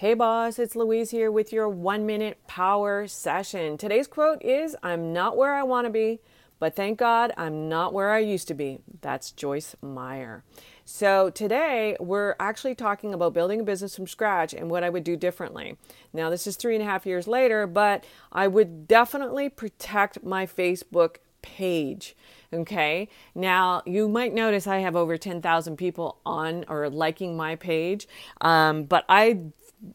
Hey boss, it's Louise here with your one minute power session. Today's quote is I'm not where I want to be, but thank God I'm not where I used to be. That's Joyce Meyer. So today we're actually talking about building a business from scratch and what I would do differently. Now, this is three and a half years later, but I would definitely protect my Facebook page. Okay. Now you might notice I have over 10,000 people on or liking my page. Um, but I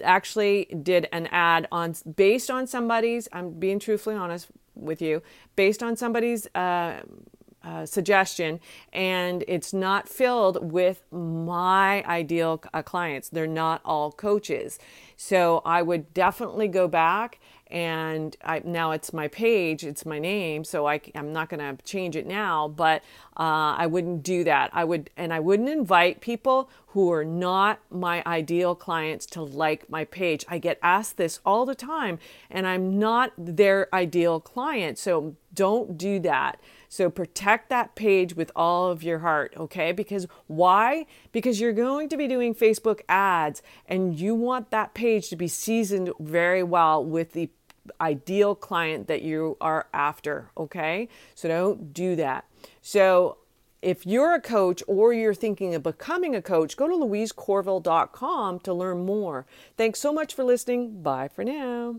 actually did an ad on based on somebody's i'm being truthfully honest with you based on somebody's uh, uh, suggestion and it's not filled with my ideal uh, clients. They're not all coaches. So i would definitely go back and I, now it's my page, it's my name, so I, I'm not going to change it now, but uh, I wouldn't do that. I would, and I wouldn't invite people who are not my ideal clients to like my page. I get asked this all the time, and I'm not their ideal client, so don't do that. So protect that page with all of your heart, okay? Because why? Because you're going to be doing Facebook ads and you want that page to be seasoned very well with the ideal client that you are after, okay? So don't do that. So if you're a coach or you're thinking of becoming a coach, go to louisecorville.com to learn more. Thanks so much for listening. Bye for now.